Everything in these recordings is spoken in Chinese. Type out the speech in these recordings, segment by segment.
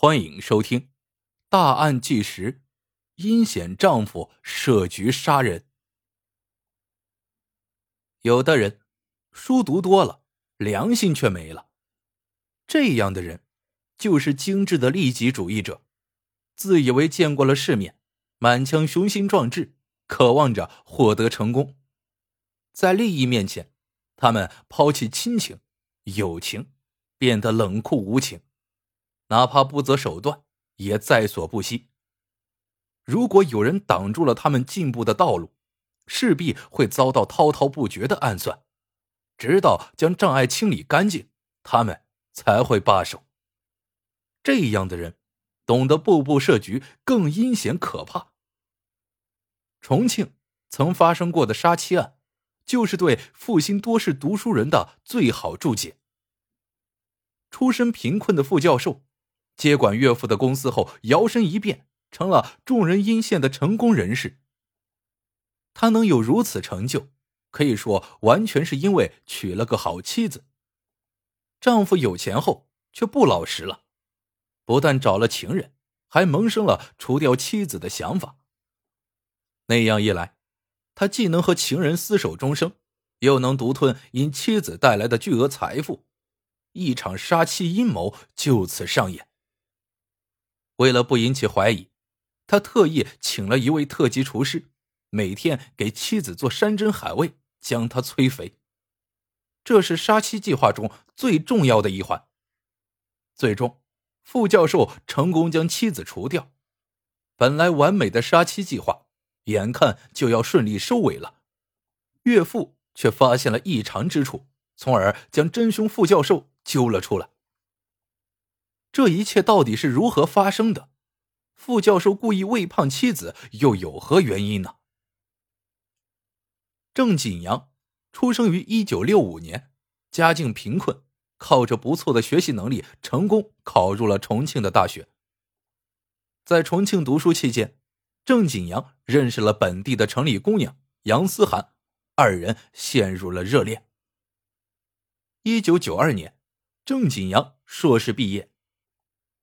欢迎收听《大案纪实》，阴险丈夫设局杀人。有的人书读多了，良心却没了。这样的人就是精致的利己主义者，自以为见过了世面，满腔雄心壮志，渴望着获得成功。在利益面前，他们抛弃亲情、友情，变得冷酷无情。哪怕不择手段，也在所不惜。如果有人挡住了他们进步的道路，势必会遭到滔滔不绝的暗算，直到将障碍清理干净，他们才会罢手。这样的人，懂得步步设局，更阴险可怕。重庆曾发生过的杀妻案，就是对负心多是读书人的最好注解。出身贫困的副教授。接管岳父的公司后，摇身一变成了众人阴羡的成功人士。他能有如此成就，可以说完全是因为娶了个好妻子。丈夫有钱后却不老实了，不但找了情人，还萌生了除掉妻子的想法。那样一来，他既能和情人厮守终生，又能独吞因妻子带来的巨额财富，一场杀妻阴谋就此上演。为了不引起怀疑，他特意请了一位特级厨师，每天给妻子做山珍海味，将她催肥。这是杀妻计划中最重要的一环。最终，傅教授成功将妻子除掉。本来完美的杀妻计划，眼看就要顺利收尾了，岳父却发现了异常之处，从而将真凶傅教授揪了出来。这一切到底是如何发生的？副教授故意喂胖妻子，又有何原因呢？郑锦阳出生于一九六五年，家境贫困，靠着不错的学习能力，成功考入了重庆的大学。在重庆读书期间，郑锦阳认识了本地的城里姑娘杨思涵，二人陷入了热恋。一九九二年，郑锦阳硕士毕业。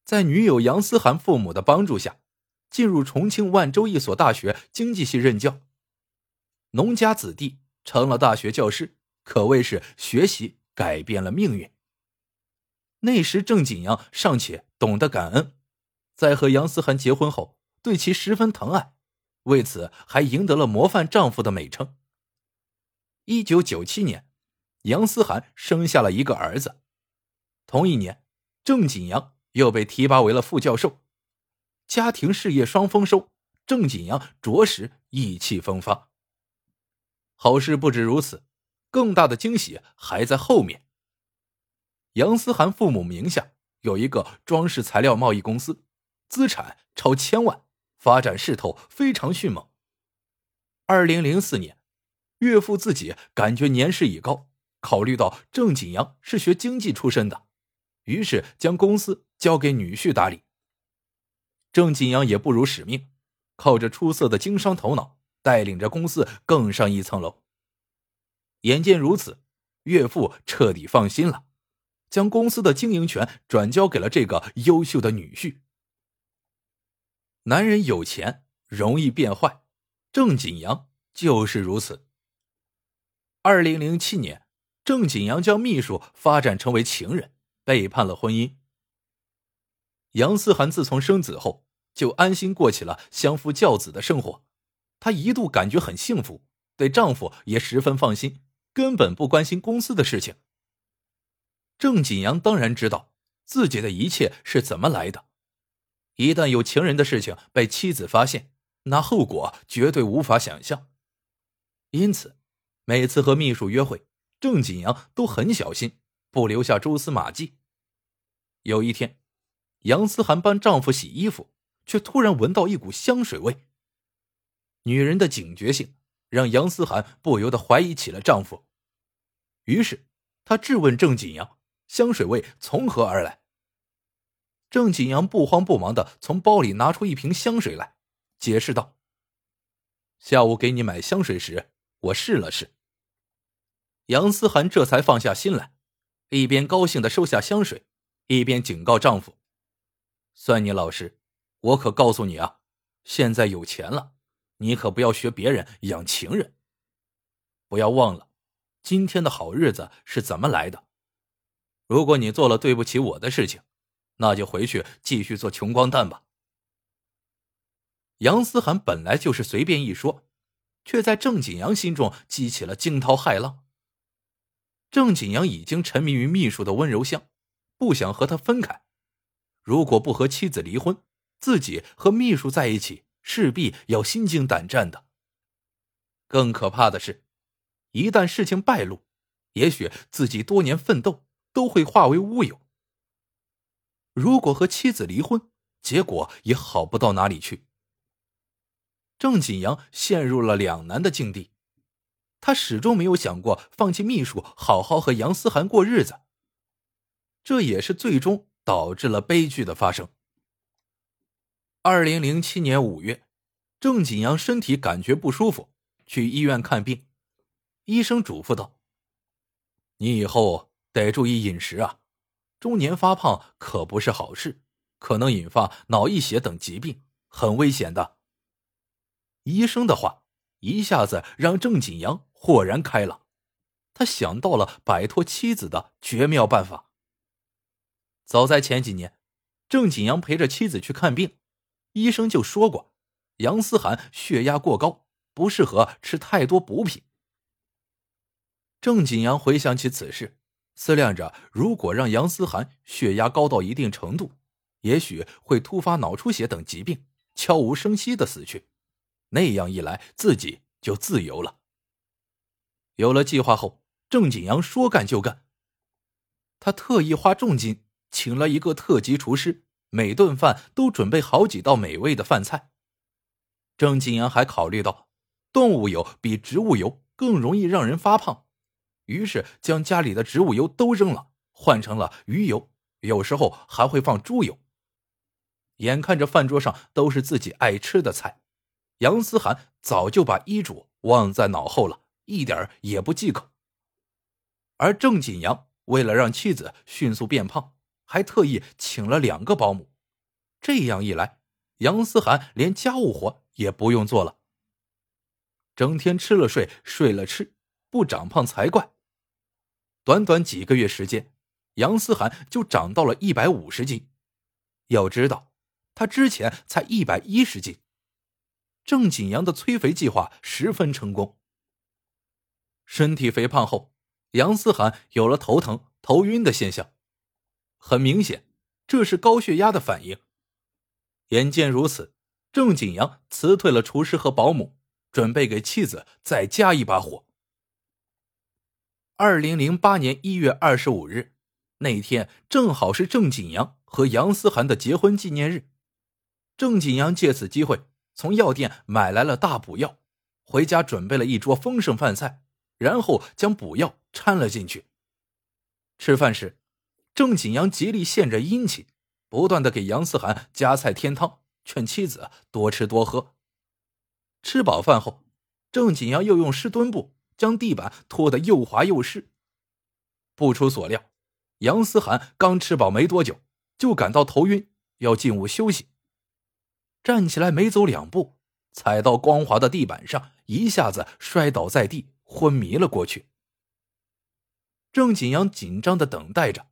在女友杨思涵父母的帮助下，进入重庆万州一所大学经济系任教。农家子弟成了大学教师，可谓是学习改变了命运。那时郑景阳尚且懂得感恩，在和杨思涵结婚后，对其十分疼爱，为此还赢得了模范丈夫的美称。一九九七年，杨思涵生下了一个儿子。同一年，郑景阳。又被提拔为了副教授，家庭事业双丰收，郑锦阳着实意气风发。好事不止如此，更大的惊喜还在后面。杨思涵父母名下有一个装饰材料贸易公司，资产超千万，发展势头非常迅猛。二零零四年，岳父自己感觉年事已高，考虑到郑锦阳是学经济出身的。于是将公司交给女婿打理。郑锦阳也不辱使命，靠着出色的经商头脑，带领着公司更上一层楼。眼见如此，岳父彻底放心了，将公司的经营权转交给了这个优秀的女婿。男人有钱容易变坏，郑锦阳就是如此。二零零七年，郑锦阳将秘书发展成为情人。背叛了婚姻。杨思涵自从生子后，就安心过起了相夫教子的生活。她一度感觉很幸福，对丈夫也十分放心，根本不关心公司的事情。郑锦阳当然知道自己的一切是怎么来的，一旦有情人的事情被妻子发现，那后果绝对无法想象。因此，每次和秘书约会，郑锦阳都很小心。不留下蛛丝马迹。有一天，杨思涵帮丈夫洗衣服，却突然闻到一股香水味。女人的警觉性让杨思涵不由得怀疑起了丈夫。于是，她质问郑锦阳：“香水味从何而来？”郑锦阳不慌不忙的从包里拿出一瓶香水来，解释道：“下午给你买香水时，我试了试。”杨思涵这才放下心来。一边高兴的收下香水，一边警告丈夫：“算你老实，我可告诉你啊，现在有钱了，你可不要学别人养情人。不要忘了，今天的好日子是怎么来的。如果你做了对不起我的事情，那就回去继续做穷光蛋吧。杨思涵本来就是随便一说，却在郑景阳心中激起了惊涛骇浪。郑景阳已经沉迷于秘书的温柔乡，不想和他分开。如果不和妻子离婚，自己和秘书在一起，势必要心惊胆战的。更可怕的是，一旦事情败露，也许自己多年奋斗都会化为乌有。如果和妻子离婚，结果也好不到哪里去。郑锦阳陷入了两难的境地，他始终没有想过放弃秘书，好好和杨思涵过日子。这也是最终。导致了悲剧的发生。二零零七年五月，郑锦阳身体感觉不舒服，去医院看病。医生嘱咐道：“你以后得注意饮食啊，中年发胖可不是好事，可能引发脑溢血等疾病，很危险的。”医生的话一下子让郑锦阳豁然开朗，他想到了摆脱妻子的绝妙办法。早在前几年，郑锦阳陪着妻子去看病，医生就说过，杨思涵血压过高，不适合吃太多补品。郑锦阳回想起此事，思量着，如果让杨思涵血压高到一定程度，也许会突发脑出血等疾病，悄无声息的死去。那样一来，自己就自由了。有了计划后，郑锦阳说干就干，他特意花重金。请了一个特级厨师，每顿饭都准备好几道美味的饭菜。郑景阳还考虑到，动物油比植物油更容易让人发胖，于是将家里的植物油都扔了，换成了鱼油，有时候还会放猪油。眼看着饭桌上都是自己爱吃的菜，杨思涵早就把医嘱忘在脑后了，一点也不忌口。而郑景阳为了让妻子迅速变胖，还特意请了两个保姆，这样一来，杨思涵连家务活也不用做了，整天吃了睡，睡了吃，不长胖才怪。短短几个月时间，杨思涵就长到了一百五十斤。要知道，他之前才一百一十斤。郑景阳的催肥计划十分成功。身体肥胖后，杨思涵有了头疼、头晕的现象。很明显，这是高血压的反应。眼见如此，郑景阳辞退了厨师和保姆，准备给妻子再加一把火。二零零八年一月二十五日，那天正好是郑景阳和杨思涵的结婚纪念日。郑景阳借此机会从药店买来了大补药，回家准备了一桌丰盛饭菜，然后将补药掺了进去。吃饭时。郑景阳极力献着殷勤，不断的给杨思涵夹菜添汤，劝妻子多吃多喝。吃饱饭后，郑景阳又用湿墩布将地板拖得又滑又湿。不出所料，杨思涵刚吃饱没多久，就感到头晕，要进屋休息。站起来没走两步，踩到光滑的地板上，一下子摔倒在地，昏迷了过去。郑景阳紧张的等待着。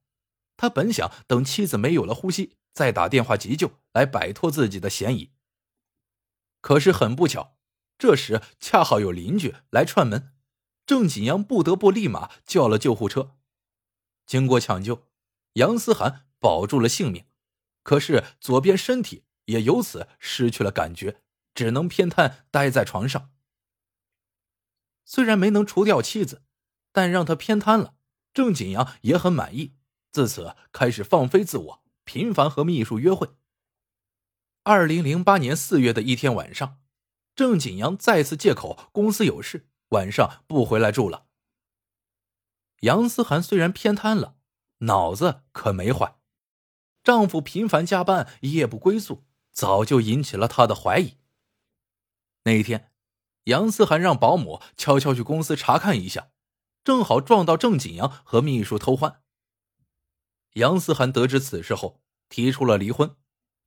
他本想等妻子没有了呼吸，再打电话急救来摆脱自己的嫌疑。可是很不巧，这时恰好有邻居来串门，郑锦阳不得不立马叫了救护车。经过抢救，杨思涵保住了性命，可是左边身体也由此失去了感觉，只能偏瘫待在床上。虽然没能除掉妻子，但让他偏瘫了，郑锦阳也很满意。自此开始放飞自我，频繁和秘书约会。二零零八年四月的一天晚上，郑景阳再次借口公司有事，晚上不回来住了。杨思涵虽然偏瘫了，脑子可没坏。丈夫频繁加班，夜不归宿，早就引起了她的怀疑。那一天，杨思涵让保姆悄悄去公司查看一下，正好撞到郑景阳和秘书偷欢。杨思涵得知此事后，提出了离婚，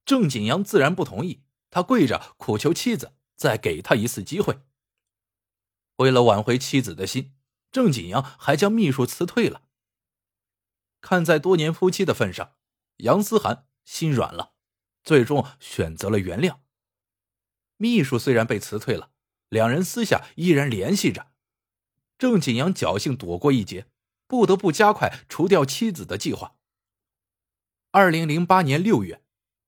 郑景阳自然不同意，他跪着苦求妻子再给他一次机会。为了挽回妻子的心，郑景阳还将秘书辞退了。看在多年夫妻的份上，杨思涵心软了，最终选择了原谅。秘书虽然被辞退了，两人私下依然联系着。郑景阳侥幸躲过一劫，不得不加快除掉妻子的计划。二零零八年六月，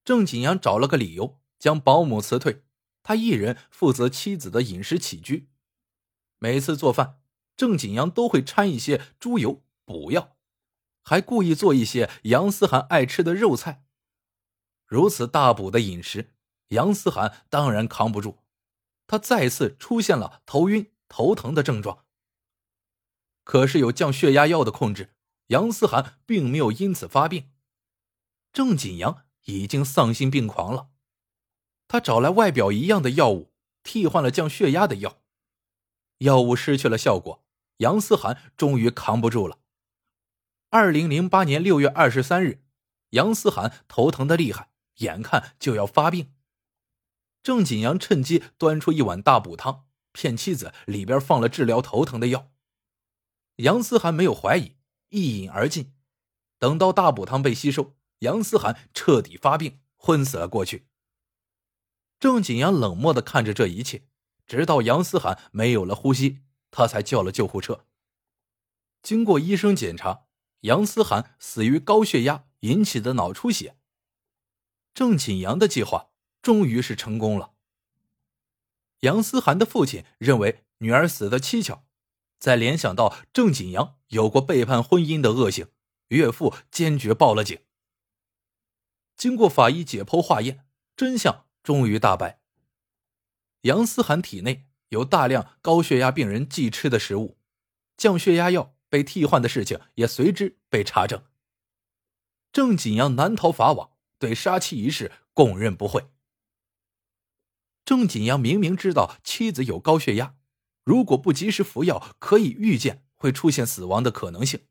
郑景阳找了个理由将保姆辞退，他一人负责妻子的饮食起居。每次做饭，郑景阳都会掺一些猪油补药，还故意做一些杨思涵爱吃的肉菜。如此大补的饮食，杨思涵当然扛不住，他再次出现了头晕、头疼的症状。可是有降血压药的控制，杨思涵并没有因此发病。郑景阳已经丧心病狂了，他找来外表一样的药物，替换了降血压的药，药物失去了效果，杨思涵终于扛不住了。二零零八年六月二十三日，杨思涵头疼的厉害，眼看就要发病。郑景阳趁机端出一碗大补汤，骗妻子里边放了治疗头疼的药。杨思涵没有怀疑，一饮而尽。等到大补汤被吸收，杨思涵彻底发病，昏死了过去。郑景阳冷漠的看着这一切，直到杨思涵没有了呼吸，他才叫了救护车。经过医生检查，杨思涵死于高血压引起的脑出血。郑景阳的计划终于是成功了。杨思涵的父亲认为女儿死的蹊跷。再联想到郑景阳有过背叛婚姻的恶行，岳父坚决报了警。经过法医解剖化验，真相终于大白。杨思涵体内有大量高血压病人忌吃的食物，降血压药被替换的事情也随之被查证。郑景阳难逃法网，对杀妻一事供认不讳。郑景阳明明知道妻子有高血压。如果不及时服药，可以预见会出现死亡的可能性，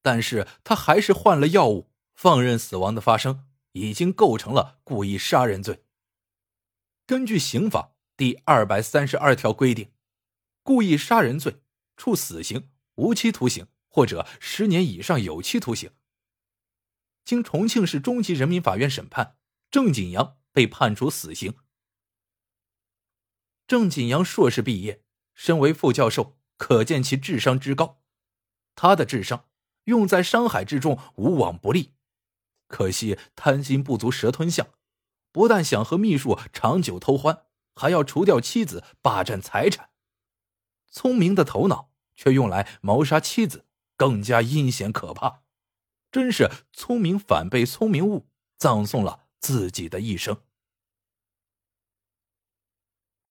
但是他还是换了药物，放任死亡的发生，已经构成了故意杀人罪。根据刑法第二百三十二条规定，故意杀人罪处死刑、无期徒刑或者十年以上有期徒刑。经重庆市中级人民法院审判，郑景阳被判处死刑。郑景阳硕士毕业。身为副教授，可见其智商之高。他的智商用在商海之中无往不利。可惜贪心不足蛇吞象，不但想和秘书长久偷欢，还要除掉妻子，霸占财产。聪明的头脑却用来谋杀妻子，更加阴险可怕。真是聪明反被聪明误，葬送了自己的一生。